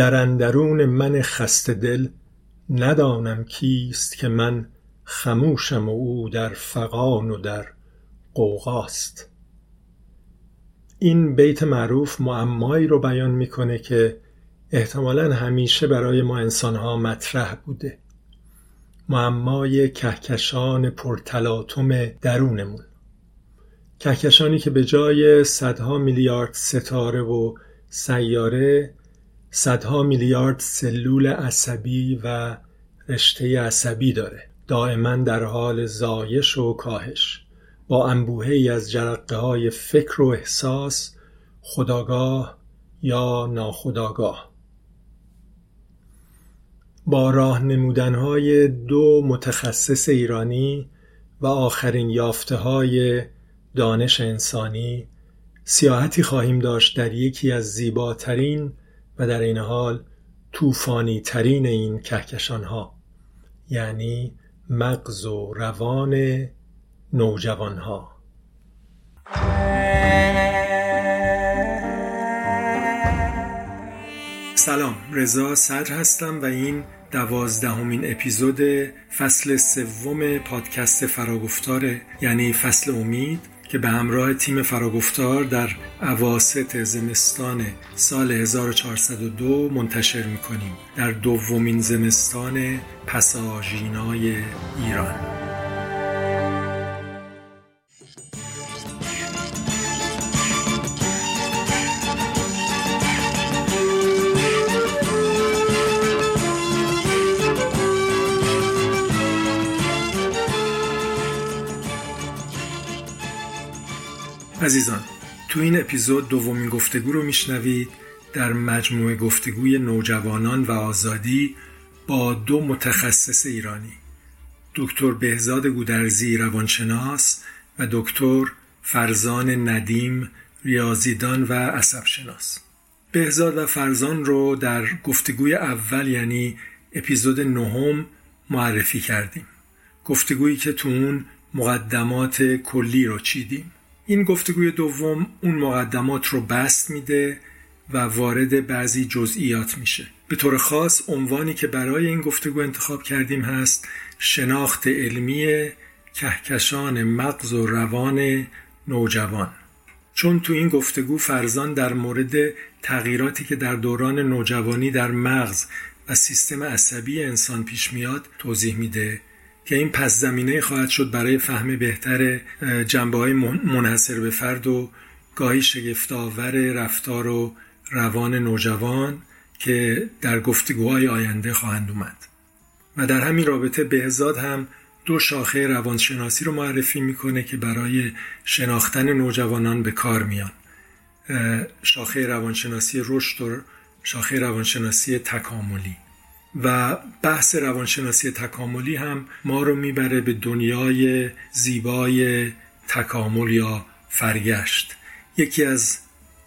در اندرون من خسته دل ندانم کیست که من خموشم و او در فغان و در غوغاست. این بیت معروف معمایی رو بیان می‌کنه که احتمالا همیشه برای ما انسانها مطرح بوده. معمای کهکشان پرتلاطم درونمون. کهکشانی که به جای صدها میلیارد ستاره و سیاره صدها میلیارد سلول عصبی و رشته عصبی داره. دائما در حال زایش و کاهش. با انبوهه ای از جرقه های فکر و احساس خداگاه یا ناخداگاه. با راه های دو متخصص ایرانی و آخرین یافته های دانش انسانی سیاحتی خواهیم داشت در یکی از زیباترین و در این حال طوفانی ترین این کهکشان ها یعنی مغز و روان نوجوان ها سلام رضا صدر هستم و این دوازدهمین اپیزود فصل سوم پادکست فراگفتاره یعنی فصل امید. که به همراه تیم فراگفتار در عواست زمستان سال 1402 منتشر می‌کنیم. در دومین زمستان پساژینای ایران. اپیزود دومین گفتگو رو میشنوید در مجموعه گفتگوی نوجوانان و آزادی با دو متخصص ایرانی دکتر بهزاد گودرزی روانشناس و دکتر فرزان ندیم ریاضیدان و عصبشناس. بهزاد و فرزان رو در گفتگوی اول یعنی اپیزود نهم معرفی کردیم. گفتگویی که تو اون مقدمات کلی رو چیدیم. این گفتگوی دوم اون مقدمات رو بست میده و وارد بعضی جزئیات میشه. به طور خاص عنوانی که برای این گفتگو انتخاب کردیم هست شناخت علمی کهکشان مغز و روان نوجوان. چون تو این گفتگو فرزان در مورد تغییراتی که در دوران نوجوانی در مغز و سیستم عصبی انسان پیش میاد توضیح میده. که این پس زمینه خواهد شد برای فهم بهتر جنبه های منحصر به فرد و گاهی شگفتآور رفتار و روان نوجوان که در گفتگوهای آینده خواهند اومد. و در همین رابطه بهزاد هم دو شاخه روانشناسی رو معرفی می‌کنه که برای شناختن نوجوانان به کار میان. شاخه روانشناسی رشد و شاخه روانشناسی تکاملی. و بحث روانشناسی تکاملی هم ما رو می‌بره به دنیای زیبای تکامل یا فرگشت. یکی از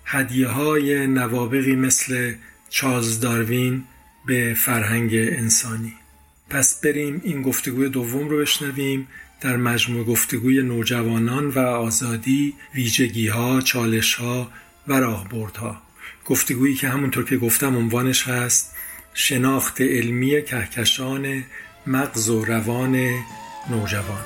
هدیه های نوابقی مثل چارلز داروین به فرهنگ انسانی. پس بریم این گفتگوی دوم رو بشنویم در مجموع گفتگوی نوجوانان و آزادی ویژگی ها چالش ها و راهبردها. گفتگویی که همونطور که گفتم عنوانش هست شناخت علمی کهکشان مغز و روان نوجوان.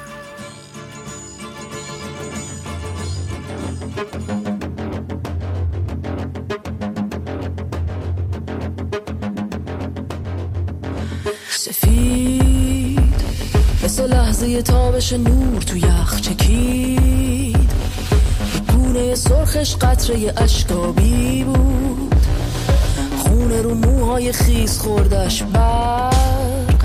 سفید مثل لحظه تابش نور تو یخ چکید. گونه سرخش قطره اشکابی بود. خونه رو موهای خیز خوردش. برق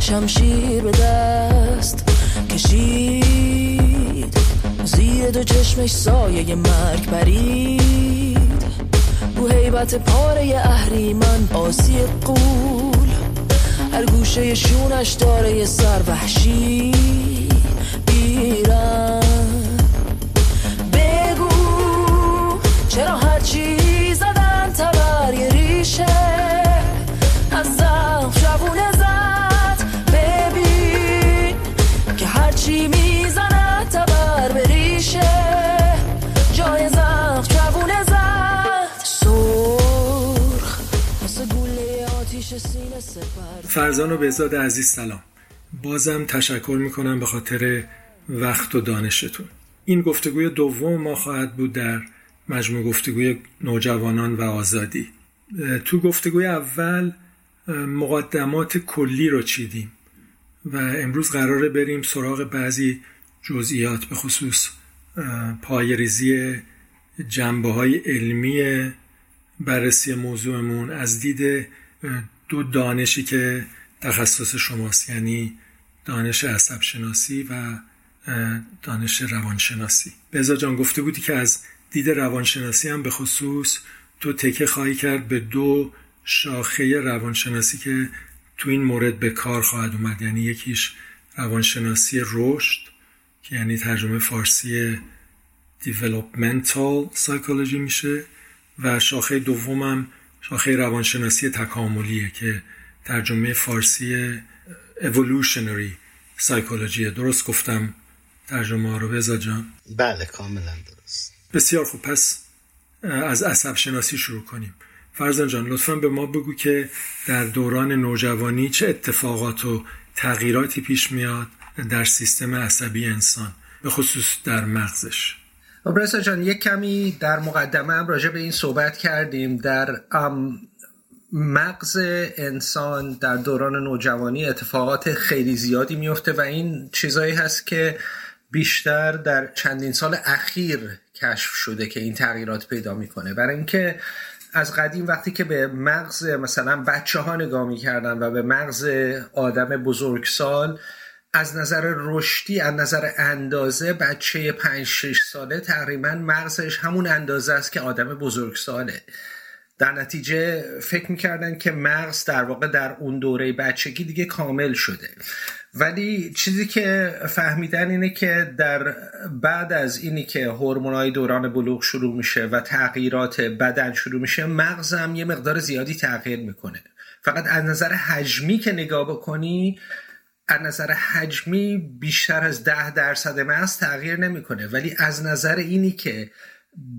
شمشیر به دست کشید. زیر دو چشمش سایه مرگ برید. رو حیبت پاره اهریمن آسی قول. هر گوشه شونش داره سر وحشی. فرزان و بهزاد عزیز سلام. بازم تشکر می‌کنم به خاطر وقت و دانشتون. این گفتگوی دوم ما خواهد بود در مجموع گفتگوی نوجوانان و آزادی. تو گفتگوی اول مقدمات کلی رو چیدیم و امروز قراره بریم سراغ بعضی جزئیات به خصوص پایریزی جنبه های علمی بررسی موضوعمون از دید دو دانشی که تخصص شماست یعنی دانش عصب شناسی و دانش روانشناسی. بزا جان گفته بودی که از دید روانشناسی هم به خصوص تو تکه خواهی کرد به دو شاخه روانشناسی که تو این مورد به کار خواهد اومد. یعنی یکیش روانشناسی رشد که یعنی ترجمه فارسی developmental psychology میشه و شاخه دومم شاخه روانشناسی تکاملیه که ترجمه فارسی evolutionary psychology درست گفتم؟ ترجمه رو بزا جان. بله کاملا درست. بسیار خوب. پس از عصب شناسی شروع کنیم. فرزان جان لطفا به ما بگو که در دوران نوجوانی چه اتفاقات و تغییراتی پیش میاد در سیستم عصبی انسان به خصوص در مغزش. خب جان یک کمی در مقدمه هم راجع به این صحبت کردیم در مغز انسان در دوران نوجوانی اتفاقات خیلی زیادی میفته و این چیزایی هست که بیشتر در چندین سال اخیر کشف شده که این تغییرات پیدا می‌کنه. برای اینکه از قدیم وقتی که به مغز مثلا بچه ها نگاه می‌کردن و به مغز آدم بزرگسال از نظر رشدی از نظر اندازه بچه 5 6 ساله تقریبا مغزش همون اندازه است که آدم بزرگساله. در نتیجه فکر می‌کردن که مغز در واقع در اون دوره بچگی دیگه کامل شده. ولی چیزی که فهمیدن اینه که در بعد از اینی که هورمونای دوران بلوغ شروع میشه و تغییرات بدن شروع میشه مغزم یه مقدار زیادی تغییر می‌کنه. فقط از نظر حجمی که نگاه بکنی از نظر حجمی بیشتر از ده درصد مغز تغییر نمی‌کنه. ولی از نظر اینی که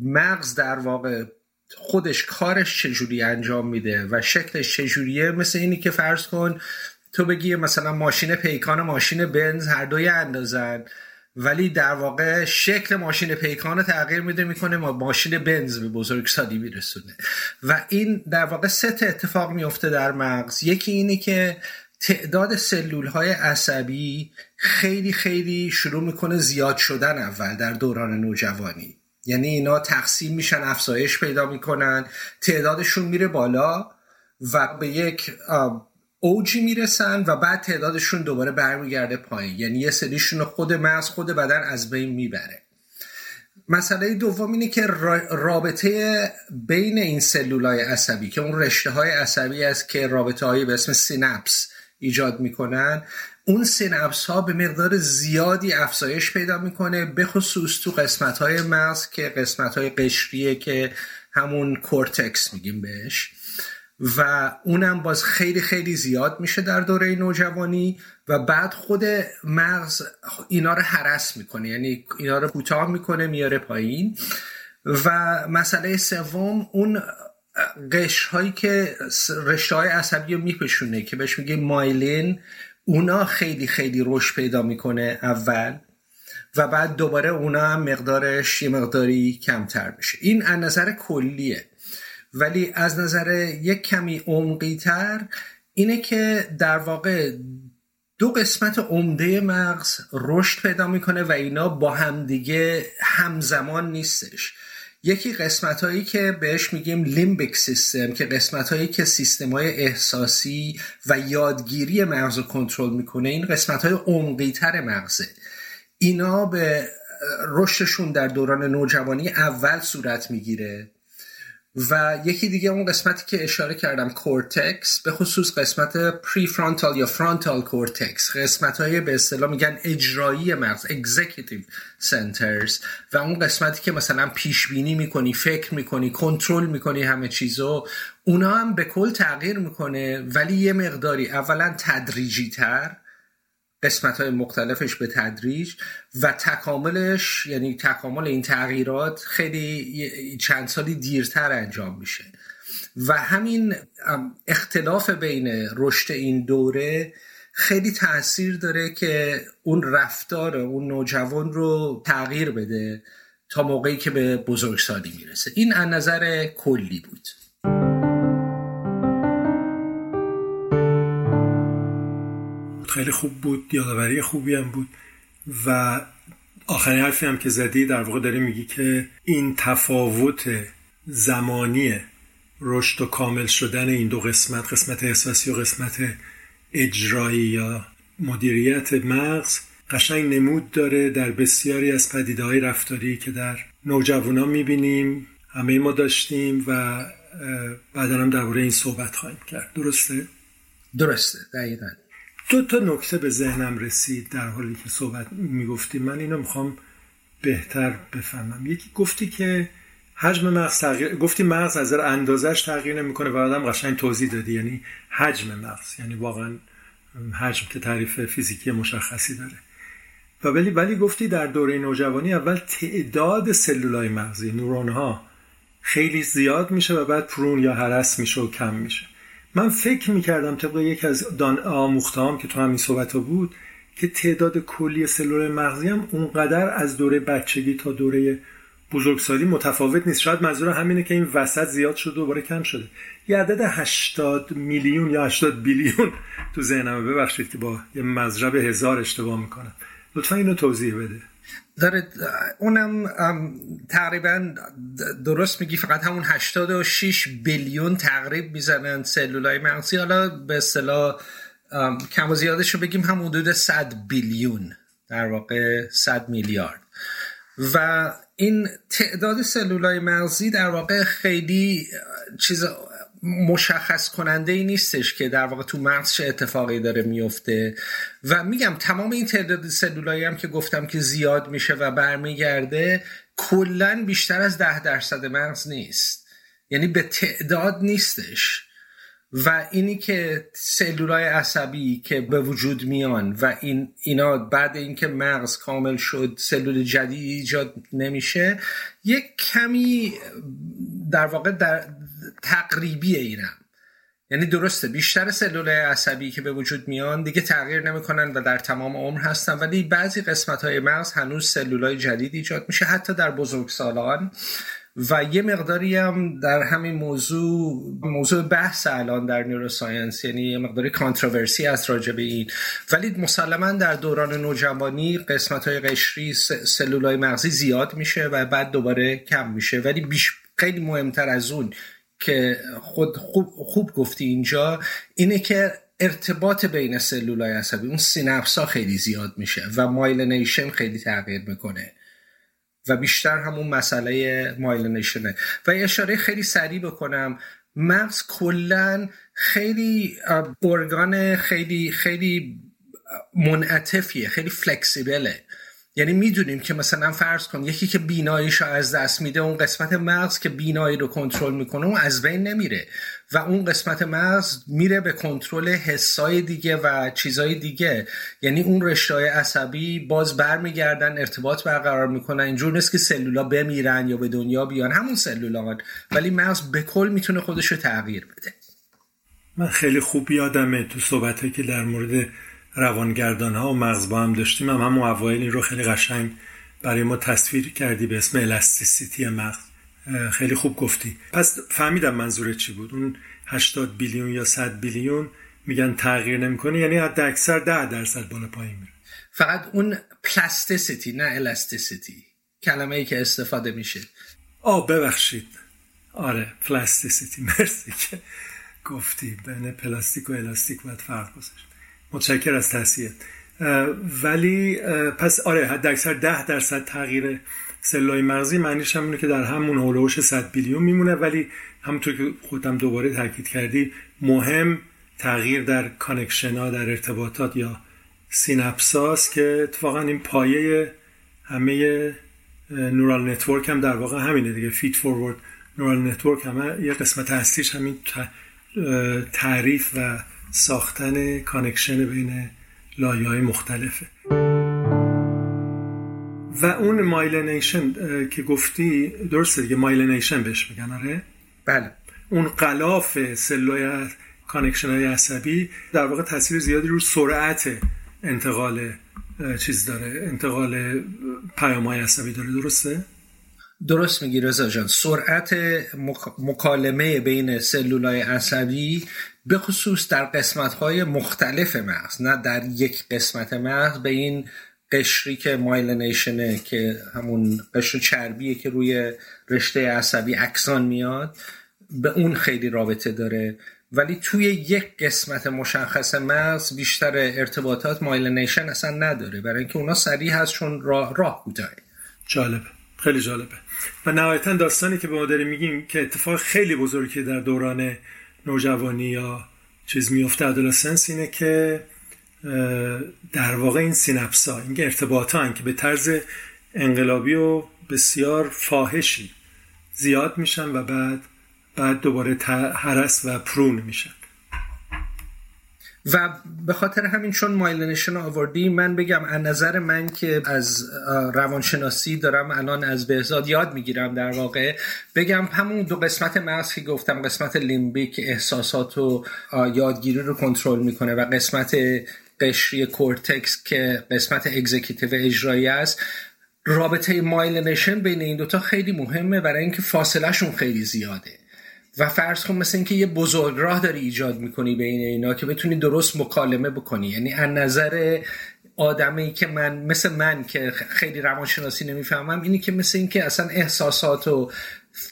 مغز در واقع خودش کارش چجوری انجام میده و شکلش چجوریه مثل اینی که فرض کن تو بگی مثلا ماشین پیکان و ماشین بنز هر دوی اندازن ولی در واقع شکل ماشین پیکان تغییر میده می‌کنه ما ماشین بنز به بزرگسالی میرسونه. و این در واقع سه اتفاق میفته در مغز. یکی اینه که تعداد سلول های عصبی خیلی خیلی شروع می‌کنه زیاد شدن اول در دوران نوجوانی. یعنی اینا تقسیم میشن افزایش پیدا می‌کنن تعدادشون میره بالا و به یک اوجی می‌رسن و بعد تعدادشون دوباره برمیگرده پایین. یعنی یه سریشون خود مغز خود بدن از بین می‌بره. مسئله دوم اینه که رابطه بین این سلول های عصبی که اون رشته های عصبی است که رابطه های به اسم سیناپس ایجاد می‌کنن. اون سیناپس ها به مقدار زیادی افزایش پیدا می‌کنه به خصوص تو قسمت های مغز که قسمت های قشریه که همون کورتکس میگیم بهش. و اونم باز خیلی خیلی زیاد میشه در دوره نوجوانی و بعد خود مغز اینا رو حرس می‌کنه یعنی اینا رو کوتاه می‌کنه میاره پایین. و مسئله سوم اون قش هایی که رشته های عصبی رو میپشونه که بهش میگه مایلین اونا خیلی خیلی رشد پیدا می‌کنه اول و بعد دوباره اونا هم مقدارش یه مقداری کمتر میشه. این از نظر کلیه. ولی از نظر یک کمی عمقی تر اینه که در واقع دو قسمت عمده مغز رشد پیدا می‌کنه و اینا با همدیگه همزمان نیستش. یکی قسمت هایی که بهش میگیم لیمبیک سیستم که قسمت هایی که سیستم های احساسی و یادگیری مغز رو کنترل می‌کنه این قسمت های عمقی تر مغزه. اینا به رشدشون در دوران نوجوانی اول صورت می‌گیره. و یکی دیگه اون قسمتی که اشاره کردم کورتکس به خصوص قسمت prefrontal یا frontal cortex قسمت های به اصطلاح میگن اجرایی مغز executive centers و اون قسمتی که مثلا پیش بینی می‌کنی فکر می‌کنی کنترل می‌کنی همه چیزو اونا هم به کل تغییر می‌کنه ولی یه مقداری اولا تدریجی تر قسمت های مختلفش به تدریج و تکاملش یعنی تکامل این تغییرات خیلی چند سالی دیرتر انجام میشه. و همین اختلاف بین رشد این دوره خیلی تاثیر داره که اون رفتار اون نوجوان رو تغییر بده تا موقعی که به بزرگسالی می‌رسه. این از نظر کلی بود. خیلی خوب بود یادآوری خوبی هم بود. و آخرین حرفی هم که زدی در واقع داری میگی که این تفاوت زمانی رشد و کامل شدن این دو قسمت قسمت احساسی و قسمت اجرایی یا مدیریت مغز قشنگ نمود داره در بسیاری از پدیده های رفتاری که در نوجوانان می‌بینیم همه ما داشتیم و بعدا هم درباره این صحبت خواهیم کرد. درسته؟ درسته دقیقا. دو تا نکته به ذهنم رسید در حالی که صحبت می‌گفتی من اینو می‌خوام بهتر بفهمم. یکی گفتی که حجم مغز تغییر گفتی مغز از اندازش تغییر نمی‌کنه و آدم قشنگ توضیح دادی. یعنی حجم مغز. یعنی واقعا حجم که تعریف فیزیکی مشخصی داره. و ولی ولی گفتی در دوره نوجوانی اول تعداد سلولای مغزی نورون ها خیلی زیاد میشه و بعد پرون یا هرس میشه و کم میشه. من فکر می‌کردم طبق یک از دان آموختهام که تو همین صحبت ها بود که تعداد کلی سلول مغزی هم اونقدر از دوره بچگی تا دوره بزرگسالی متفاوت نیست. شاید منظور همینه که این وسط زیاد شده دوباره کم شده. یه عدد 80 میلیون یا 80 بیلیون تو ذهنم ببخشید که با یه مضرب هزار اشتباه می‌کنم. لطفا اینو توضیح بده. داره اونم تقریبا درست میگی فقط همون 86 بیلیون تقریب می‌زنن سلولای مغزی. حالا به اصطلاح کم و زیادش رو بگیم هم حدود 100 بیلیون در واقع 100 میلیارد. و این تعداد سلولای مغزی در واقع خیلی چیز مشخص کننده ای نیستش که در واقع تو مغز چه اتفاقی داره میفته. و میگم تمام این تعداد سلولایی هم که گفتم که زیاد میشه و برمیگرده کلا بیشتر از ده درصد مغز نیست. یعنی به تعداد نیستش. و اینی که سلولای عصبی که به وجود میان و این اینا بعد اینکه مغز کامل شد سلول جدید ایجاد نمیشه یک کمی در واقع در تقریبی اینم یعنی درسته بیشتر سلولای عصبی که به وجود میان دیگه تغییر نمی‌کنن و در تمام عمر هستن ولی بعضی قسمت های مغز هنوز سلولای جدید ایجاد میشه حتی در بزرگسالان. و یه مقداری هم در همین موضوع موضوع بحث الان در neuroscience یعنی یه مقداری controversy از راجع به این. ولی مسلما در دوران نوجوانی قسمت های قشری سلول های مغزی زیاد میشه و بعد دوباره کم میشه. ولی بیش خیلی مهمتر از اون که خود خوب, خوب گفتی اینجا اینه که ارتباط بین سلولای عصبی اون سینپس ها خیلی زیاد میشه و myelination خیلی تغییر می‌کنه. و بیشتر همون مسئله مایلینیشنه. و اشاره خیلی سریع بکنم. مغز کلا خیلی ارگان خیلی خیلی منعطفیه خیلی فلکسیبله یعنی می‌دونیم که مثلا فرض کن یکی که بیناییش از دست میده اون قسمت مغز که بینایی رو کنترل می‌کنه اون از بین نمیره. و اون قسمت مغز میره به کنترل حسای دیگه و چیزای دیگه. یعنی اون رشته عصبی باز برمیگردن ارتباط برقرار می‌کنن. اینجور نیست که سلولا بمیرن یا به دنیا بیان. همون سلولا ولی مغز به کل می‌تونه خودش رو تغییر بده. من خیلی خوب یادمه تو صحبت که در مورد روانگردان ها و مغز با هم داشتیم هم همون اوایل این رو خیلی قشنگ برای ما تصویر کردی به اسم الاستیسیتی مغز. خیلی خوب گفتی. پس فهمیدم منظور چی بود. اون 80 billion یا 100 billion میگن تغییر نمی‌کنه یعنی حد اکثر 10 درصد بالا پایین میره. فقط اون plasticity نه elasticity کلمه ای که استفاده میشه. آه ببخشید. آره plasticity مرسی که گفتی. بین پلاستیک و الاستیک باید فرق گذاشت متشکر از تصحیح ولی پس آره حد اکثر ده درصد تغییر سلولای مغزی معنیش هم اینه که در همون حول و حوش 100 billion میمونه ولی همونطور که خودم دوباره تاکید کردی مهم تغییر در connection ها در ارتباطات یا سینپساس که اتفاقا این پایه همه neural network هم در واقع همینه دیگه. feedforward neural network هم یه قسمت هستیش همین تعریف و ساختن connection بین لایه های مختلفه. و اون myelination که گفتی درسته دیگه myelination بهش میگن آره؟ بله. اون غلاف سلولای connection های عصبی در واقع تاثیر زیادی رو سرعت انتقال چیز داره انتقال پیام های عصبی داره درسته؟ درست میگی رضا جان. سرعت مکالمه بین سلولای عصبی به خصوص در قسمت های مختلف مغز نه در یک قسمت مغز به این قشری که myelination ه که همون قشر چربیه که روی رشته عصبی آکسان میاد به اون خیلی رابطه داره. ولی توی یک قسمت مشخص مغز بیشتر ارتباطات myelination اصلا نداره. برای اینکه اونا سریع هست چون راه راه جالبه. خیلی جالبه. و نهایتا داستانی که به ما داریم میگیم که اتفاق خیلی بزرگی در دوران نوجوانی یا چیز میفته adolescence اینه که در واقع این سینپس ها این ارتباط که به طرز انقلابی و بسیار فاحشی زیاد میشن و بعد بعد دوباره هرس و prune میشن. و به خاطر همین چون myelination آوردی من بگم از نظر من که از روانشناسی دارم الان از بهزاد یاد می‌گیرم در واقع. بگم همون دو قسمت مغز که گفتم قسمت لیمبیک احساسات و یادگیری رو کنترل می‌کنه و قسمت قشری کورتکس که قسمت executive اجرایی است. رابطه myelination بین این دوتا خیلی مهمه برای اینکه فاصلهشون خیلی زیاده. و فرض کن مثل اینکه یه بزرگراه داری ایجاد می‌کنی بین اینا که بتونی درست مکالمه بکنی. یعنی از نظر آدمی که من مثل من که خیلی روانشناسی نمی‌فهمم اینی که مثل اینکه اصلا احساسات و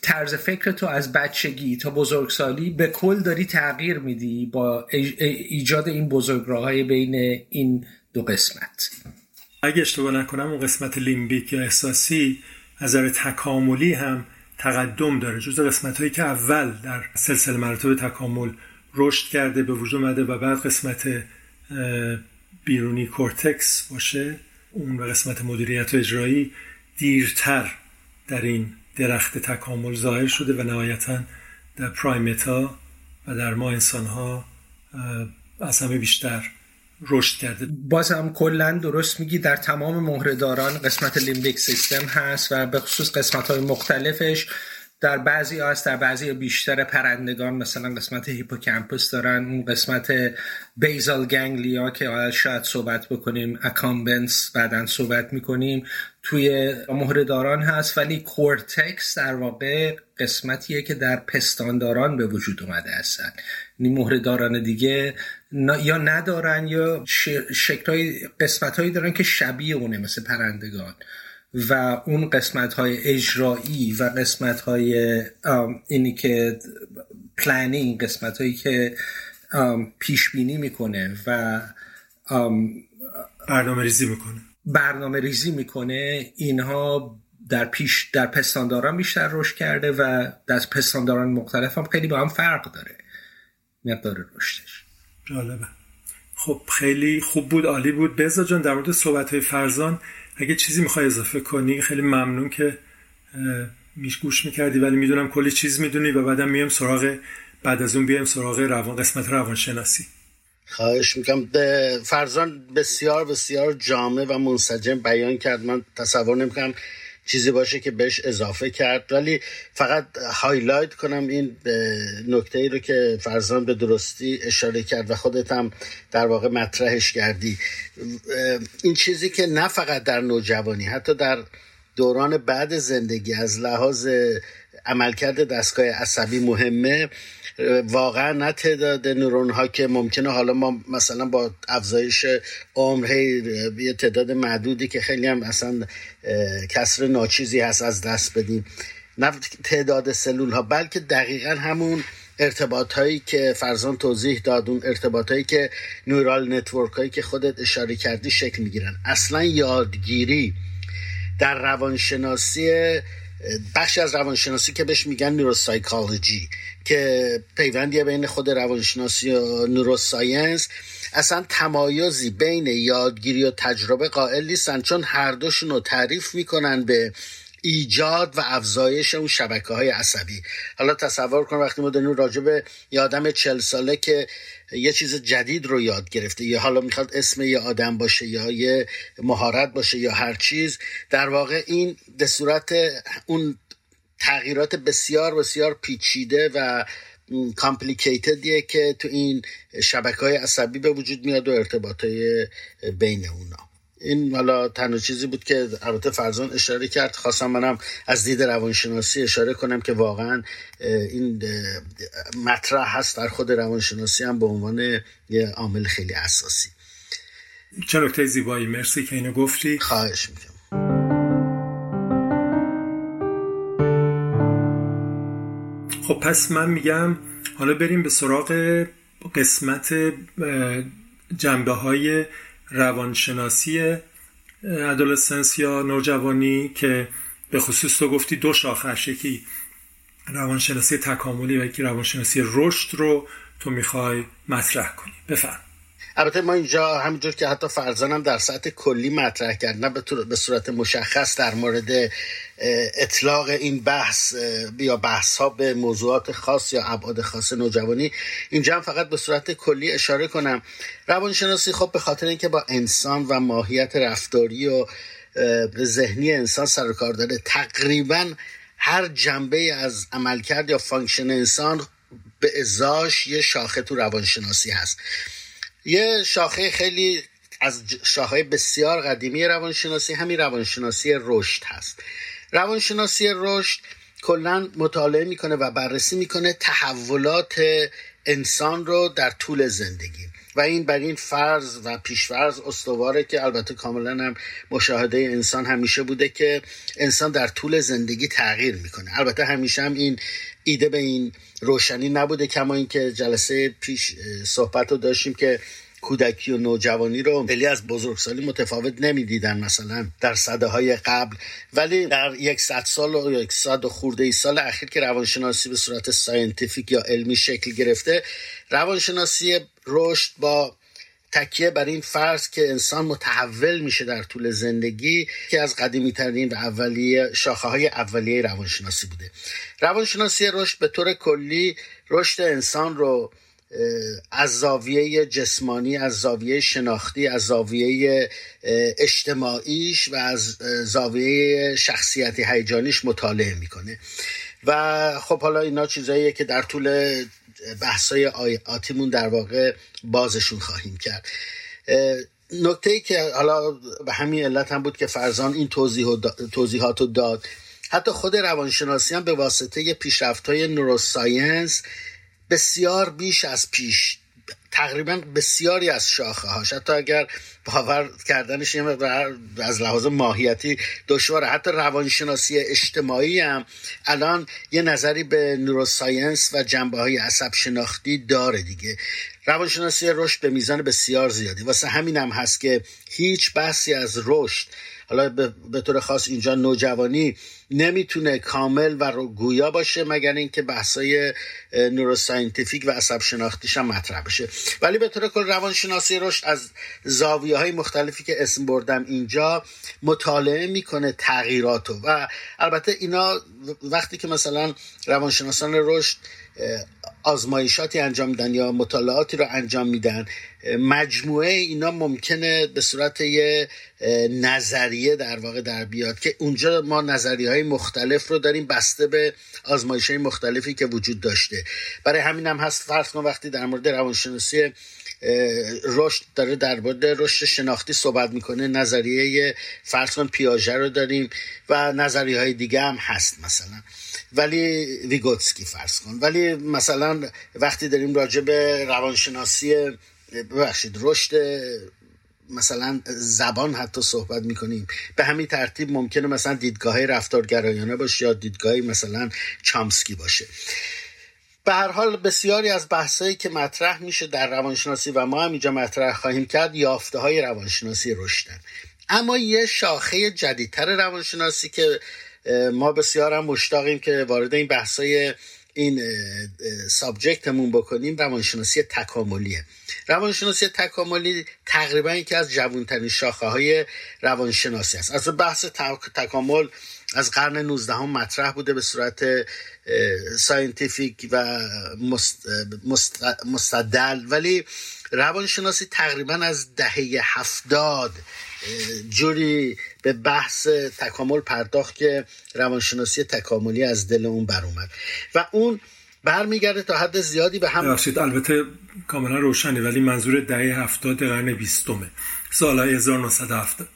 طرز فکر تو از بچگی تا بزرگسالی به کل داری تغییر میدی با ایجاد این بزرگراه های بین این دو قسمت. اگه اشتباه نکنم اون قسمت لیمبیک یا احساسی از تکاملی هم تقدم داره. جز قسمت هایی که اول در سلسله مراتب تکامل رشد کرده به وجود اومده و بعد قسمت بیرونی کورتکس باشه اون و قسمت مدیریت و اجرایی دیرتر در این درخت تکامل ظاهر شده و نهایتا در primate ها و در ما انسان ها از همه بیشتر رشد کرده. باز هم کلا درست میگی در تمام مهره‌داران قسمت limbic system هست و به خصوص قسمت های مختلفش در بعضی هست در بعضی بیشتر پرندگان مثلا قسمت hippocampus دارن اون قسمت basal ganglia که شاید صحبت بکنیم accumbens بعدا صحبت می‌کنیم توی مهره‌داران هست ولی کورتکس در واقع قسمتیه که در پستانداران به وجود اومده هستن. این مهره‌داران دیگه یا ندارن یا شکلهای قسمت هایی دارن که شبیه اونه مثل پرندگان. و اون قسمت های اجرایی و قسمت های اینی که planning قسمت هایی که پیش بینی می‌کنه و برنامه ریزی می‌کنه. برنامه ریزی می‌کنه اینها در پیش در پستانداران بیشتر رشد کرده و در پستانداران مختلف هم خیلی با هم فرق داره. مقدار رشدش. جالبه. خب خیلی خوب بود عالی بود. بزا جان در مورد صحبت های فرزان اگه چیزی می‌خوای اضافه کنی خیلی ممنون که میش گوش می‌کردی ولی می‌دونم کلی چیز می‌دونی و بعدم میام سراغ بعد از اون بیام سراغ روان قسمت روانشناسی. خواهش می‌کنم. فرزان بسیار بسیار جامع و منسجم بیان کرد. من تصور نمی‌کنم چیزی باشه که بهش اضافه کرد. ولی فقط هایلایت کنم این نکته ای رو که فرزان به درستی اشاره کرد و خودت هم در واقع مطرحش کردی. این چیزی که نه فقط در نوجوانی حتی در دوران بعد زندگی از لحاظ عملکرد دستگاه عصبی مهمه. واقعا نه تعداد نورون ها که ممکنه. حالا ما مثلا با افزایش عمر یه تعداد معدودی که خیلی هم اصلا کسر ناچیزی هست از دست بدیم. نه تعداد سلول ها بلکه دقیقا همون ارتباط هایی که فرزان توضیح داد اون ارتباط هایی که نورال نتورک هایی که خودت اشاره کردی شکل می‌گیرن. اصلا یادگیری در روانشناسی بخش از روانشناسی که بهش میگن نوروسایکولوژی که پیوندی بین خود روانشناسی و نوروساینس اصلا تمایزی بین یادگیری و تجربه قائل نیستن چون هر دوشون رو تعریف می‌کنن به ایجاد و افزایش اون شبکه های عصبی. حالا تصور کن وقتی ما داریم راجع به یه آدم چل ساله که یه چیز جدید رو یاد گرفته یا حالا می‌خواد اسم یه آدم باشه یا یه مهارت باشه یا هر چیز در واقع این به صورت اون تغییرات بسیار بسیار پیچیده و کامپلیکیتدیه که تو این شبکه های عصبی به وجود میاد و ارتباط بین اونا. این حالا تنها چیزی بود که البته فرزان اشاره کرد. خواستم منم از دید روانشناسی اشاره کنم که واقعا این مطرح هست در خود روانشناسی هم به عنوان یه عامل خیلی اساسی. چه نکته زیبایی. مرسی که اینو گفتی. خواهش می‌کنم. خب پس من میگم حالا بریم به سراغ قسمت جنبه های روانشناسی ادولسنس یا نوجوانی که به خصوص تو گفتی دو شاخه یکی روانشناسی تکاملی و یکی روانشناسی رشد رو تو می‌خوای مطرح کنی. بفرم. البته ما اینجا همینجور که حتی فرزانم در سطح کلی مطرح کرد نه به صورت مشخص در مورد اطلاق این بحث یا بحث ها به موضوعات خاص یا ابعاد خاص نوجوانی. اینجا هم فقط به صورت کلی اشاره کنم. روانشناسی خب به خاطر اینکه با انسان و ماهیت رفتاری و ذهنی انسان سر کار داره تقریبا هر جنبه از عملکرد یا function انسان به ازاش یه شاخه تو روانشناسی هست. یه شاخه خیلی از شاخه بسیار قدیمی روانشناسی همین روانشناسی رشد هست. روانشناسی رشد کلا مطالعه می‌کنه و بررسی می‌کنه تحولات انسان رو در طول زندگی. و این بر این فرض و پیشفرض استواره که البته کاملا هم مشاهده انسان همیشه بوده که انسان در طول زندگی تغییر می‌کنه. البته همیشه هم این ایده به این روشنی نبوده کما اینکه جلسه پیش صحبت رو داشتیم که کودکی و نوجوانی رو خیلی از بزرگسالی متفاوت نمی‌دیدن مثلا در صده های قبل. ولی در یک صد سال و یک صد و خورده ای سال اخیر که روانشناسی به صورت scientific یا علمی شکل گرفته روانشناسی رشد با تکیه بر این فرض که انسان متحول میشه در طول زندگی که از قدیمی ترین و اولیه شاخه های اولیه روانشناسی بوده. روانشناسی رشد به طور کلی رشد انسان رو از زاویه جسمانی از زاویه شناختی از زاویه اجتماعیش و از زاویه شخصیتی هیجانیش مطالعه می‌کنه. و خب حالا اینا چیزاییه که در طول بحثای آتیمون در واقع بازشون خواهیم کرد. نکته ای که حالا به همین علت هم بود که فرزان این توضیحات رو داد. حتی خود روانشناسی هم به واسطه پیشرفت های نوروساینس بسیار بیش از پیش تقریبا بسیاری از شاخه هاش حتی اگر باور کردنش یه از لحاظ ماهیتی دشواره. حتی روانشناسی اجتماعی هم الان یه نظری به نوروساینس و جنبه های عصب شناختی داره دیگه. روانشناسی رشد به میزان بسیار زیادی. واسه همین هم هست که هیچ بحثی از رشد حالا به طور خاص اینجا نوجوانی نمی‌تونه کامل و گویا باشه مگر اینکه بحثای نوروساینتیفیک و عصب شناختیش هم مطرح بشه. ولی به طور کل روانشناسی رشد از زاویه های مختلفی که اسم بردم اینجا مطالعه می‌کنه تغییراتو. و البته اینا وقتی که مثلا روانشناسان رشد آزمایشاتی انجام میدن یا مطالعاتی رو انجام میدن. مجموعه اینا ممکنه به صورت یه نظریه در واقع در بیاد که اونجا ما نظریه های مختلف رو داریم بسته به آزمایش های مختلفی که وجود داشته. برای همین هم هست فرض وقتی در مورد روانشناسی رشد داره در مورد رشد شناختی صحبت می‌کنه. نظریه فرض کن پیاژه رو داریم و نظریه های دیگه هم هست مثلا. ولی ویگوتسکی فرض کن. ولی مثلا وقتی داریم راجع به روانشناسی ببخشید رشد مثلا زبان حتی صحبت می‌کنیم. به همین ترتیب ممکنه مثلا دیدگاه رفتارگرایانه باشه یا دیدگاه مثلا چامسکی باشه. به هر حال بسیاری از بحثایی که مطرح میشه در روانشناسی و ما هم اینجا مطرح خواهیم کرد یافته های روانشناسی رشدن. اما یه شاخه جدیدتر روانشناسی که ما بسیار هم مشتاقیم که وارد این بحثای این سابجکتمون بکنیم روانشناسی تکاملیه. روانشناسی تکاملی تقریبا یکی از جوانترین شاخه های روانشناسی است. از بحث تکامل از قرن 19 هم مطرح بوده به صورت scientific و مستدل. ولی روانشناسی تقریبا از دهه هفتاد جوری به بحث تکامل پرداخت که روانشناسی تکاملی از دل اون بر اومد. و اون برمیگرده تا حد زیادی به هم البته کاملا روشنه ولی منظور دهه هفتاد قرن بیستمه. سال 1970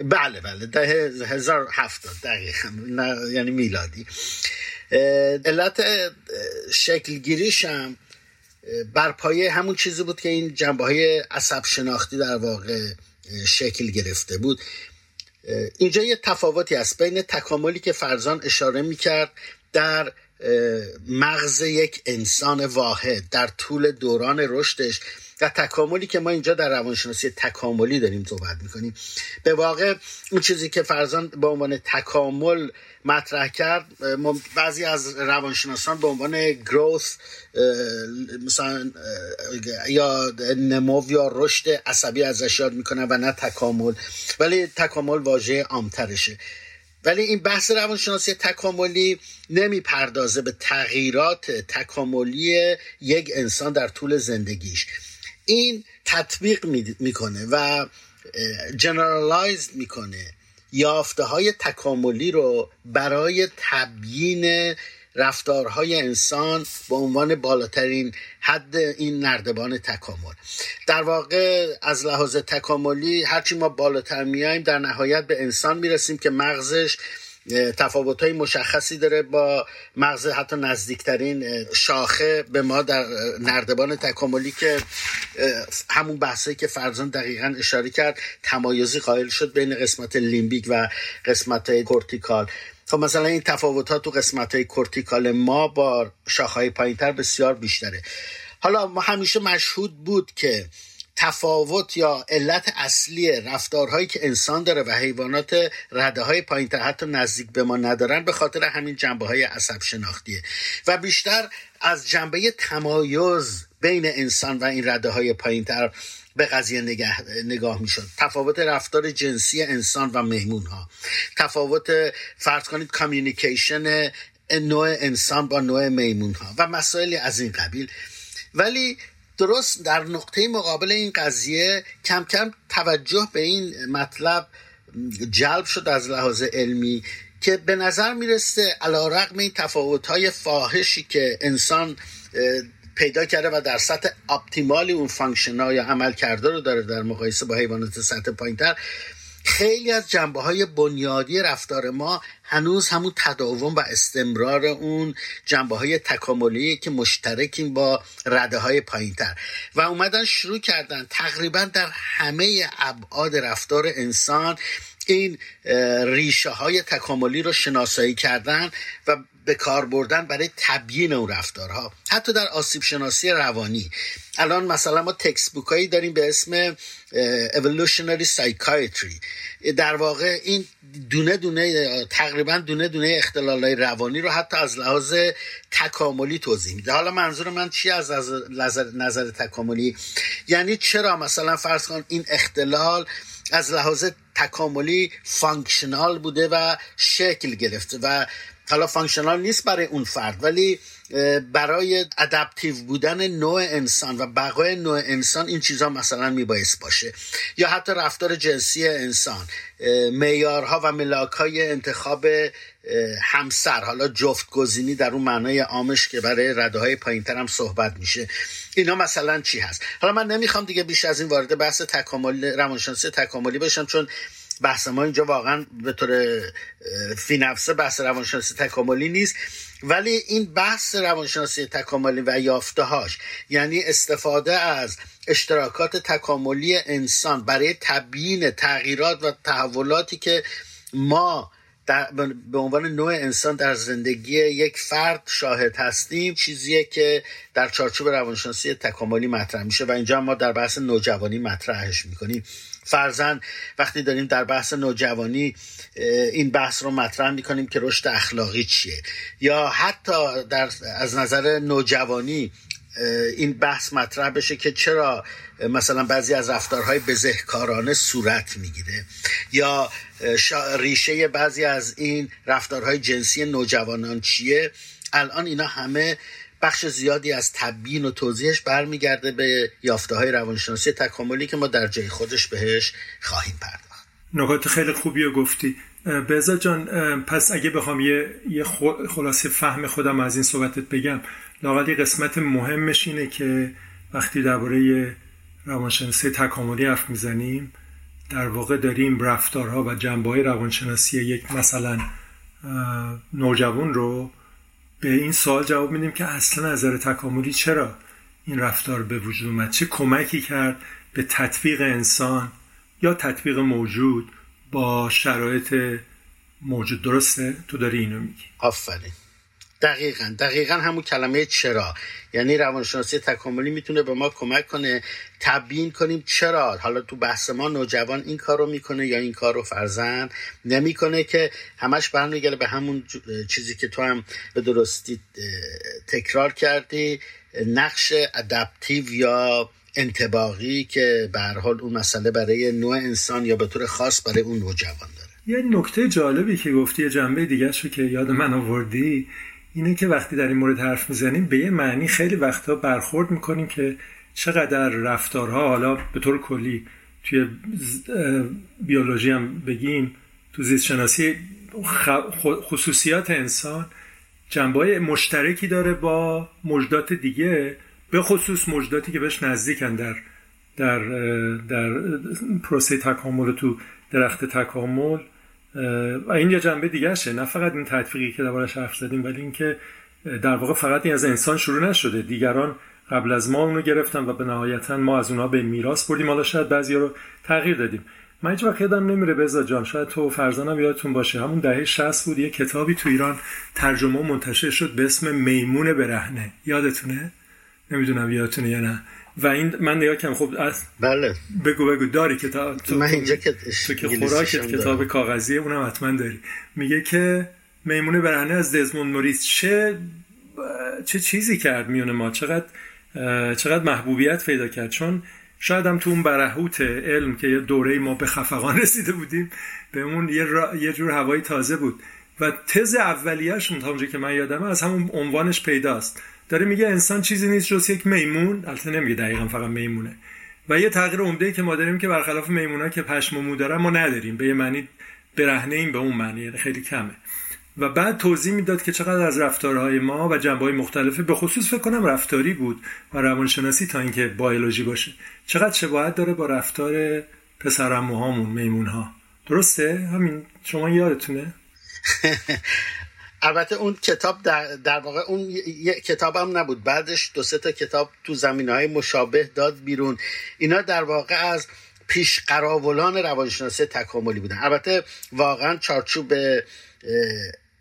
بله بله ده هزار هفتاد دقیقا. یعنی میلادی. علت شکلگیریش هم بر پایه همون چیزی بود که این جنبه های عصب شناختی در واقع شکل گرفته بود. اینجا یه تفاوتی است بین تکاملی که فرزان اشاره می‌کرد در مغز یک انسان واحد در طول دوران رشدش. و تکاملی که ما اینجا در روانشناسی تکاملی داریم صحبت می‌کنیم. به واقع اون چیزی که فرزان به عنوان تکامل مطرح کرد بعضی از روانشناسان به عنوان گروث مثلا یا نمو یا رشد عصبی ازش یاد می‌کنن و نه تکامل. ولی تکامل واژه عامترشه. ولی این بحث روانشناسی تکاملی نمی‌پردازه به تغییرات تکاملی یک انسان در طول زندگیش. این تطبیق می‌کنه و جنرالایز می‌کنه. یافته های تکاملی رو برای تبیین رفتارهای انسان به عنوان بالاترین حد این نردبان تکامل. در واقع از لحاظ تکاملی هرچی ما بالاتر میایم در نهایت به انسان می‌رسیم که مغزش تفاوت های مشخصی داره با مغز حتی نزدیکترین شاخه به ما در نردبان تکاملی که همون بحثی که فرزان دقیقا اشاره کرد تمایزی قائل شد بین قسمت limbic و قسمت cortical. خب مثلا این تفاوت ها تو قسمت های cortical ما با شاخه های پایینتر بسیار بیشتره. حالا ما همیشه مشهود بود که تفاوت یا علت اصلی رفتارهایی که انسان داره و حیوانات رده های پایین حتی نزدیک به ما ندارن به خاطر همین جنبه های عصب شناختیه. و بیشتر از جنبه تمایز بین انسان و این رده های پایین تر به قضیه نگاه, نگاه می شد تفاوت رفتار جنسی انسان و مهمون ها تفاوت فرض کنید کامیونیکیشن نوع انسان با نوع میمون ها و مسائلی از این قبیل. ولی درست در نقطه مقابل این قضیه کم کم توجه به این مطلب جلب شد از لحاظ علمی که به نظر می‌رسه علی رغم این تفاوت های فاحشی که انسان پیدا کرده و در سطح optimal ی اون function یا عملکرده رو داره در مقایسه با حیوانات سطح پایینتر خیلی از جنبه های بنیادی رفتار ما هنوز همون تداوم و استمرار اون جنبه های تکاملی که مشترکیم با رده های پایین تر و اومدن شروع کردن تقریبا در همه ابعاد رفتار انسان این ریشه های تکاملی رو شناسایی کردن و به کار بردن برای تبیین اون رفتارها. حتی در آسیب شناسی روانی. الان مثلا ما تکس بوک هایی داریم به اسم evolutionary psychiatry. در واقع این دونه دونه تقریبا دونه دونه اختلال های روانی رو حتی از لحاظ تکاملی توضیح میده. حالا منظور من چی از نظر, نظر تکاملی؟ یعنی چرا مثلا فرض کن این اختلال از لحاظ تکاملی functional بوده و شکل گرفته و حالا functional نیست برای اون فرد ولی برای adaptive بودن نوع انسان و بقای نوع انسان این چیزها مثلا میبایست باشه. یا حتی رفتار جنسی انسان معیارها و ملاک های انتخاب همسر حالا جفت گزینی در اون معنای عامش که برای رده های پایین هم صحبت میشه. اینا مثلا چی هست؟ حالا من نمی‌خوام دیگه بیش از این وارد بحث تکامل روانشناسی تکاملی بشم چون بحث ما اینجا واقعا به طور فی نفسه بحث روانشناسی تکاملی نیست ولی این بحث روانشناسی تکاملی و یافتهاش یعنی استفاده از اشتراکات تکاملی انسان برای تبیین تغییرات و تحولاتی که ما به عنوان نوع انسان در زندگی یک فرد شاهد هستیم چیزیه که در چارچوب روانشناسی تکاملی مطرح میشه و اینجا ما در بحث نوجوانی مطرحش می‌کنیم. فرزن وقتی داریم در بحث نوجوانی این بحث رو مطرح می‌کنیم که رشد اخلاقی چیه. یا حتی در از نظر نوجوانی این بحث مطرح بشه که چرا مثلا بعضی از رفتارهای بزهکارانه صورت می‌گیره. یا ریشه بعضی از این رفتارهای جنسی نوجوانان چیه؟ الان اینا همه بخش زیادی از تبیین و توضیحش برمیگرده به یافته های روانشناسی تکاملی که ما در جای خودش بهش خواهیم پرداخت. نکات خیلی خوبی رو گفتی. بزا جان پس اگه بخوام یه, یه خلاصه فهم خودم از این صحبتت بگم لاقل قسمت مهمش اینه که وقتی درباره روانشناسی تکاملی حرف می‌زنیم در واقع داریم رفتارها و جنبه های روانشناسی یک مثلا نوجوان رو به این سوال جواب میدیم که اصلا نظر تکاملی چرا این رفتار به وجود اومد؟ چه کمکی کرد به تطبیق انسان یا تطبیق موجود با شرایط موجود؟ درسته؟ تو داری اینو میگی. آفرین. دقیقا دقیقا همون کلمه چرا. یعنی روانشناسی تکاملی می‌تونه به ما کمک کنه تبیین کنیم چرا. حالا تو بحث ما نوجوان این کار رو می‌کنه یا این کار رو فرزن نمی‌کنه که همش برمیگرده به همون چیزی که تو هم به درستی تکرار کردی نقش ادپتیو یا انتباقی که به حال اون مسئله برای نوع انسان یا به طور خاص برای اون نوجوان داره. یه نکته جالبی که گفتی جنبه دیگه که یاد من آوردی اینه که وقتی در این مورد حرف می‌زنیم به یه معنی خیلی وقتا برخورد می‌کنیم که چقدر رفتارها حالا به طور کلی توی بیولوژی هم بگیم تو زیست شناسی خصوصیات انسان جنبه مشترکی داره با موجودات دیگه به خصوص موجوداتی که بهش نزدیکن در در در پروسه تکامل تو درخت تکامل. و این یه جنبه دیگه شه. نه فقط این تطبیقی که دربارش حرف زدیم ولی اینکه در واقع فقط این از انسان شروع نشده. دیگران قبل از ما اونو گرفتن و به نهایتا ما از اونها به میراث بردیم. حالا شاید بعضی رو تغییر دادیم. من هیچ وقت یادم نمیره بزا جان شاید تو فرزانم یادتون باشه. همون دهه 60 بود یه کتابی تو ایران ترجمه منتشر شد به اسم میمون برهنه. یادتونه؟ نمی‌دونم یادتونه یا نه. و این من نگاه کنم خب از بله. بگو بگو. داری کتاب تو من اینجا که تو که خوراکت کتاب کاغذی اونم حتما داری. میگه که میمون برهنه از دزموند موریس چه چه چیزی کرد میونه ما؟ چقدر چقدر محبوبیت پیدا کرد؟ چون شاید هم تو اون برهوت علم که یه دوره ما به خفقان رسیده بودیم به اون یه, یه جور هوایی تازه بود. و تز اولیه‌شون تا که من یادمه از همون عنوانش پیداست. داره میگه انسان چیزی نیست جز یک میمون. البته نمیگه دقیقا فقط میمونه. و یه تغییر عمده که ما داریم که برخلاف میمونا که پشم و مو دارن ما نداریم. به یه معنی برهنه این به اون معنی یعنی خیلی کمه. و بعد توضیح می‌داد که چقدر از رفتارهای ما و جنبه های مختلفه به خصوص فکر کنم رفتاری بود و روانشناسی تا اینکه بیولوژی باشه. چقدر شباهت داره با رفتار پسرموهامون میمون ها درسته؟ همین شما یادتونه؟ البته اون کتاب در, در واقع اون یه کتاب هم نبود. بعدش دو سه تا کتاب تو زمین های مشابه داد بیرون. اینا در واقع از پیش قراولان روانشناسی تکاملی بودن. البته واقعا چارچوب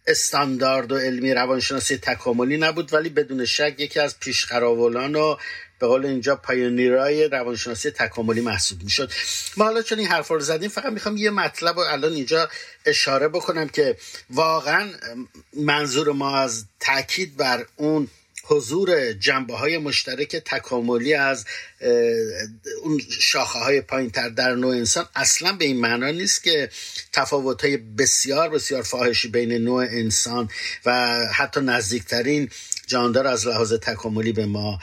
استاندارد و علمی روانشناسی تکاملی نبود ولی بدون شک یکی از پیشقراولان و به قول اینجا پایونیرای روانشناسی تکاملی محسوب می‌شد. ما حالا چون این حرفا رو زدیم فقط می‌خوام یه مطلب رو الان اینجا اشاره بکنم که واقعا منظور ما از تاکید بر اون حضور جنبه های مشترک تکاملی از اون شاخه های پایین تر در نوع انسان اصلا به این معنا نیست که تفاوت های بسیار بسیار فاحشی بین نوع انسان و حتی نزدیکترین جاندار از لحاظ تکاملی به ما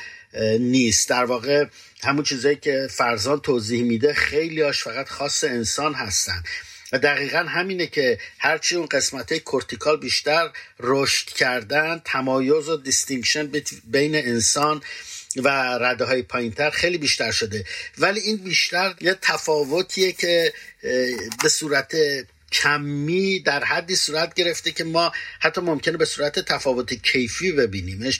نیست. در واقع همون چیزایی که فرزان توضیح میده خیلی هاش فقط خاص انسان هستن. و دقیقا همینه که هرچی اون قسمت cortical بیشتر رشد کردن تمایز و distinction بین انسان و رده های پایینتر خیلی بیشتر شده. ولی این بیشتر یه تفاوتیه که به صورت کمی در حدی صورت گرفته که ما حتی ممکنه به صورت تفاوت کیفی ببینیمش.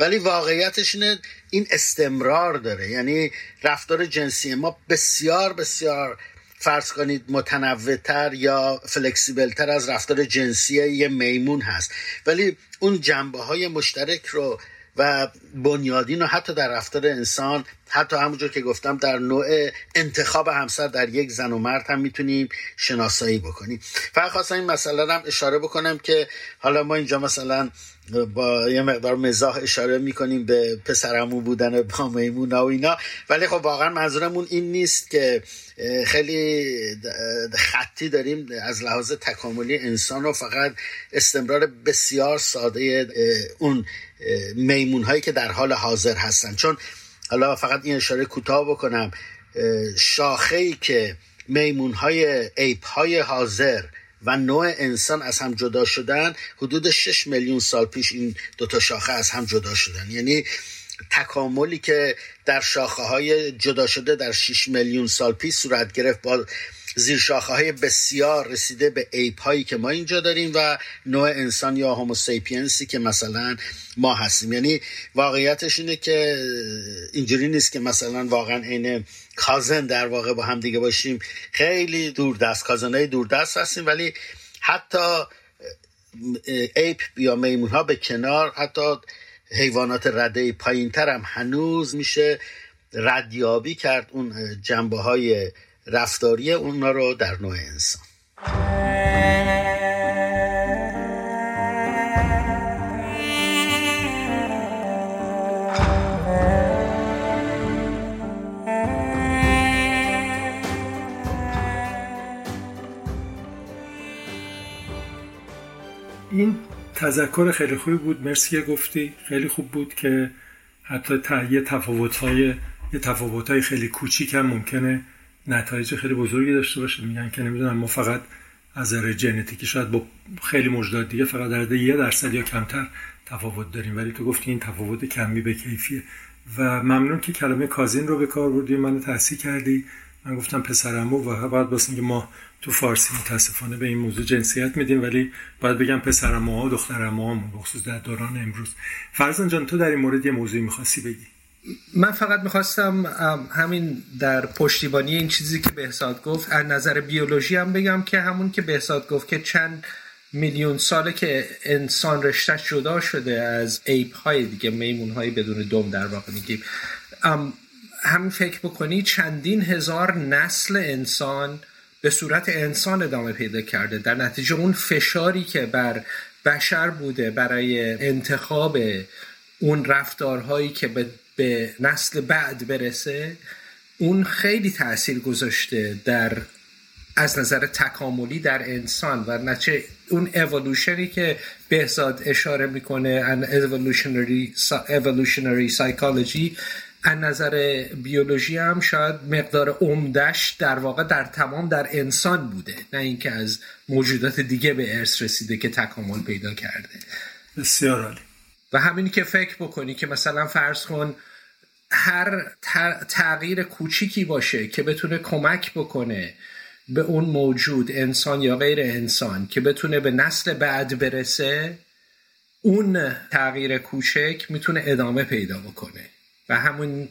ولی واقعیتش اینه این استمرار داره. یعنی رفتار جنسی ما بسیار بسیار فرض کنید متنوعتر یا فلکسیبلتر از رفتار جنسی یه میمون هست. ولی اون جنبه های مشترک رو و بنیادین و حتی در رفتار انسان حتی همونجور که گفتم در نوع انتخاب همسر در یک زن و مرد هم می‌تونیم شناسایی بکنیم. فقط خواستم این مسئله هم اشاره بکنم که حالا ما اینجا مثلا با یه مقدار مزاح اشاره می‌کنیم به پسرمو بودن با میمونا و اینا. ولی خب واقعا منظورمون این نیست که خیلی خطی داریم از لحاظ تکاملی انسان رو فقط استمرار بسیار ساده اون میمون هایی که در حال حاضر هستن. چون حالا فقط این اشاره کوتاه بکنم شاخه ای که میمون های ایپ های حاضر و نوع انسان از هم جدا شدن حدود 6 میلیون سال پیش این دوتا شاخه از هم جدا شدن. یعنی تکاملی که در شاخه های جدا شده در 6 میلیون سال پیش صورت گرفت با زیر شاخه های بسیار رسیده به ape هایی که ما اینجا داریم و نوع انسان یا Homo sapiens ی که مثلا ما هستیم. یعنی واقعیتش اینه که اینجوری نیست که مثلا واقعا عین cousin در واقع با هم دیگه باشیم. خیلی دوردست cousin های دوردست هستیم ولی حتی ape یا میمون ها به کنار حتی حیوانات رده پایین تر هم هنوز میشه ردیابی کرد اون جنبه های رفتاری اونا رو در نوع انسان. این تذکر خیلی خوبی بود. مرسی که گفتی. خیلی خوب بود که حتی یه تفاوت های یه تفاوت های خیلی کوچیک هم ممکنه نتایج خیلی بزرگی داشته باشه. میگن که نمی‌دونم ما فقط از نظر ژنتیکی شاید با خیلی موجودات دیگه فقط در یه درصد یا کمتر تفاوت داریم. ولی تو گفتی این تفاوت کمی به کیفیه. و ممنون که کلمه کازین رو به کار بردی منو تحصیل کردی. من گفتم پسرمو و بعد واسه اینکه ما تو فارسی متاسفانه به این موضوع جنسیت میدیم ولی باید بگم پسرمو و دخترمو بخصوص در دوران امروز. فرزان جان تو در این مورد یه موضوعی می‌خواستی بگی. من فقط می‌خواستم همین در پشتیبانی این چیزی که بهزاد گفت از نظر بیولوژی هم بگم که همون که بهزاد گفت که چند میلیون ساله که انسان رشتش جدا شده از ایپ های دیگه میمون های بدون دوم در واقع میگیم. همین فکر بکنی چندین هزار نسل انسان به صورت انسان ادامه پیدا کرده. در نتیجه اون فشاری که بر بشر بوده برای انتخاب اون رفتارهایی که به به نسل بعد برسه اون خیلی تاثیر گذاشته در از نظر تکاملی در انسان و نچه اون اولوشنی که بهزاد اشاره می‌کنه ان evolutionary, evolutionary psychology از نظر بیولوژی هم شاید مقدار عمدش در واقع در تمام در انسان بوده نه اینکه از موجودات دیگه به ارث رسیده که تکامل پیدا کرده. بسیار عالی. و همینی که فکر بکنی که مثلا فرض کن هر تغییر کوچیکی باشه که بتونه کمک بکنه به اون موجود انسان یا غیر انسان که بتونه به نسل بعد برسه اون تغییر کوچک می‌تونه ادامه پیدا بکنه و همون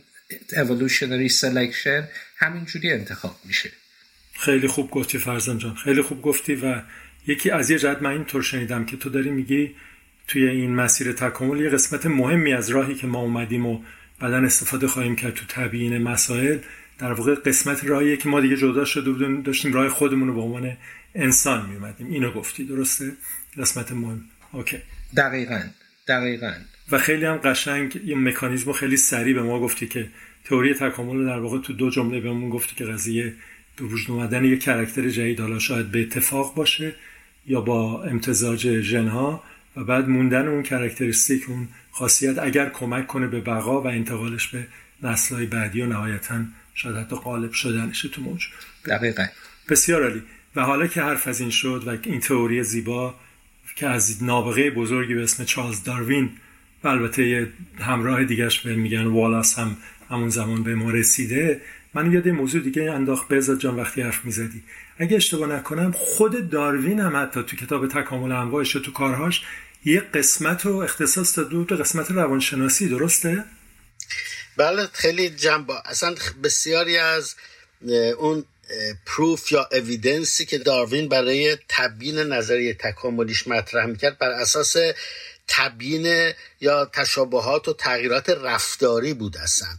evolutionary selection همینجوری انتخاب میشه. خیلی خوب گفتی فرزان جان خیلی خوب گفتی و یکی از یه جهت من اینطور شنیدم که تو داری میگی توی این مسیر تکامل یه قسمت مهمی از راهی که ما اومدیم و بعدا استفاده خواهیم کرد تو تبیین مسائل. در واقع قسمت راهیه که ما دیگه جدا شده بودیم داشتیم راه خودمون رو به عنوان انسان می اومدیم اینو گفتی درسته؟ قسمت مهم. اوکی. دقیقا دقیقا. و خیلی هم قشنگ یه مکانیزم خیلی سریع به ما گفتی که تئوری تکامل رو در واقع تو دو جمله بهمون گفتی که قضیه به وجود اومدن یه character جدید حالا شاید به اتفاق باشه یا با امتزاج ژنها. و بعد موندن اون characteristic اون خاصیت اگر کمک کنه به بقا و انتقالش به نسلهای بعدی و نهایتا شاید حتی غالب شدنش تو نوع. دقیقا. بسیار عالی. و حالا که حرف از این شد و این تئوری زیبا که از نابغه بزرگی به اسم چارلز داروین و البته یه همراه دیگرش به میگن والاس هم همون زمان به ما رسیده من یاد موضوع دیگه انداخت. بزاد جان وقتی حرف می‌زدی. اگه اشتباه نکنم خود داروین هم حتی تو کتاب تکامل انواعش تو کارهاش یه قسمت رو اختصاص داده به قسمت روانشناسی درسته؟ بله خیلی جنبا اصلا بسیاری از اون پروف یا اویدنسی که داروین برای تبیین نظریه تکاملیش مطرح می‌کرد بر اساس تبیین یا تشابهات و تغییرات رفتاری بود اصلا.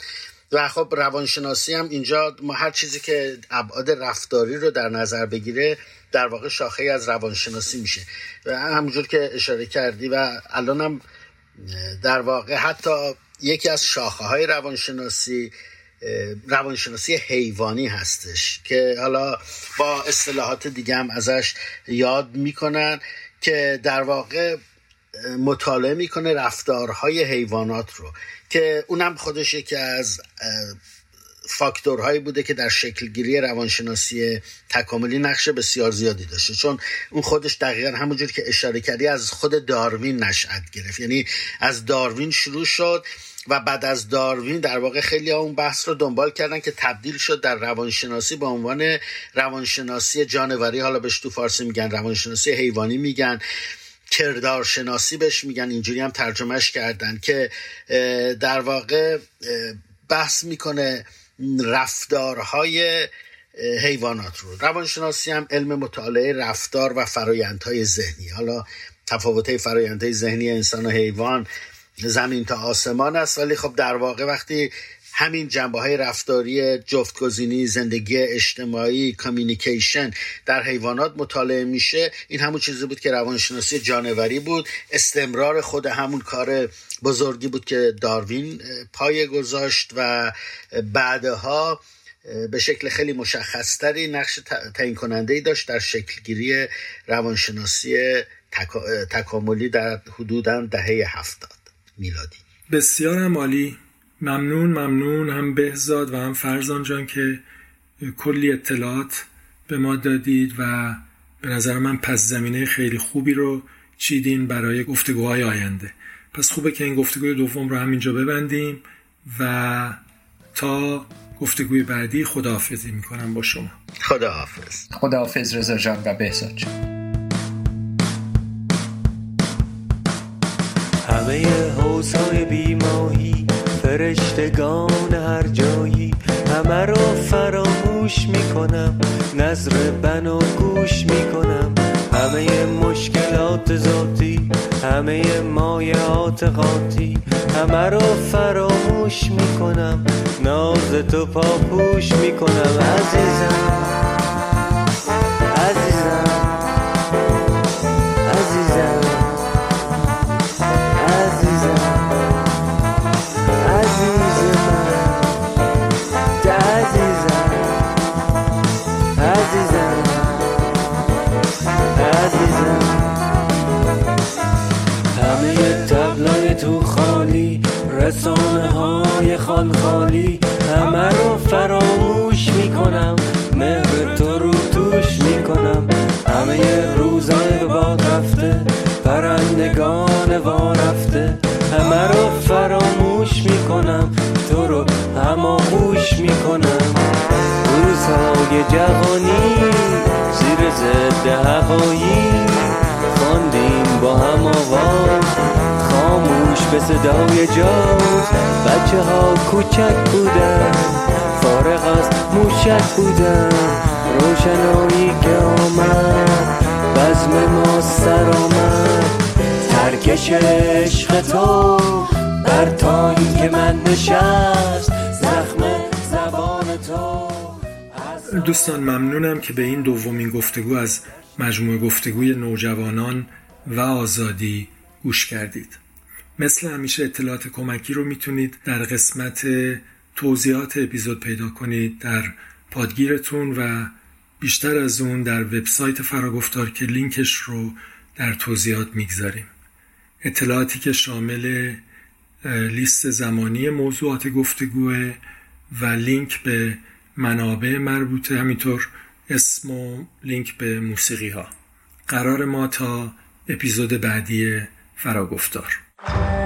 و خب روانشناسی هم اینجا ما هر چیزی که ابعاد رفتاری رو در نظر بگیره در واقع شاخه از روانشناسی میشه. و همونجور که اشاره کردی و الانم در واقع حتی یکی از شاخه های روانشناسی روانشناسی حیوانی هستش که حالا با اصطلاحات دیگه هم ازش یاد می‌کنن که در واقع مطالعه می‌کنه رفتارهای حیوانات رو. که اونم خودش یکی از فاکتورهایی بوده که در شکلگیری روانشناسی تکاملی نقش بسیار زیادی داشته. چون اون خودش دقیقا همونجور که اشاره کردی از خود داروین نشأت گرفت. یعنی از داروین شروع شد و بعد از داروین در واقع خیلی ها اون بحث رو دنبال کردن که تبدیل شد در روانشناسی به عنوان روانشناسی جانوری. حالا بهش تو فارسی میگن روانشناسی حیوانی میگن. کردارشناسی بهش میگن اینجوری هم ترجمهش کردن که در واقع بحث می‌کنه رفتارهای حیوانات رو. روانشناسی هم علم مطالعه رفتار و فرایندهای ذهنی. حالا تفاوت فرایندهای ذهنی انسان و حیوان زمین تا آسمان است ولی خب در واقع وقتی همین جنبه های رفتاری جفتگزینی زندگی اجتماعی کامیونیکیشن در حیوانات مطالعه میشه. این همون چیزی بود که روانشناسی جانوری بود. استمرار خود همون کار بزرگی بود که داروین پای گذاشت و بعدها به شکل خیلی مشخصتری نقش تعیین کننده ای داشت در شکلگیری روانشناسی تکاملی در حدودا دهه هفتاد میلادی. بسیار عالی. ممنون ممنون. هم بهزاد و هم فرزان جان که کلی اطلاعات به ما دادید و به نظر من پس زمینه خیلی خوبی رو چیدین برای گفتگوهای آینده. پس خوبه که این گفتگوی دوم رو همینجا ببندیم و تا گفتگوی بعدی خداحافظی می‌کنم با شما. خداحافظ. خداحافظ رضا جان و بهزاد جان. همه حوزهای بیماهی فرشتگان هر جایی همه رو فراموش می‌کنم نظر بنا گوش می‌کنم. همه مشکلات ذاتی همه مایعات قاطی همه رو فراموش می‌کنم. ناز تو پاپوش می‌کنم. عزیزم. های خالی همه رو فراموش می‌کنم. مهر تو رو توش می‌کنم. همه روزای باد رفته پرندگان وا رفته. همه رو فراموش می‌کنم. تو رو هماغوش می‌کنم. روزهای جوانی زیر ضد هوایی. خواندیم با هم آواز. خاموش به صدای جاز بچه ها کوچک بودن فارغ از موشک بودن. روشنایی که آمد بزم ما سر آمد. ترکش عشق تو بر تایی که من نشست. زخم زبان تو دوستان ممنونم که به این دومین گفتگو از مجموعه گفتگوی نوجوانان و آزادی گوش کردید. مثل همیشه اطلاعات کمکی رو می‌تونید در قسمت توضیحات اپیزود پیدا کنید در پادگیرتون و بیشتر از اون در وبسایت فراگفتار که لینکش رو در توضیحات می‌گذاریم. اطلاعاتی که شامل لیست زمانی موضوعات گفتگوه و لینک به منابع مربوطه همینطور اسم و لینک به موسیقی ها قرار ما تا اپیزود بعدی فراگفتار. Thank.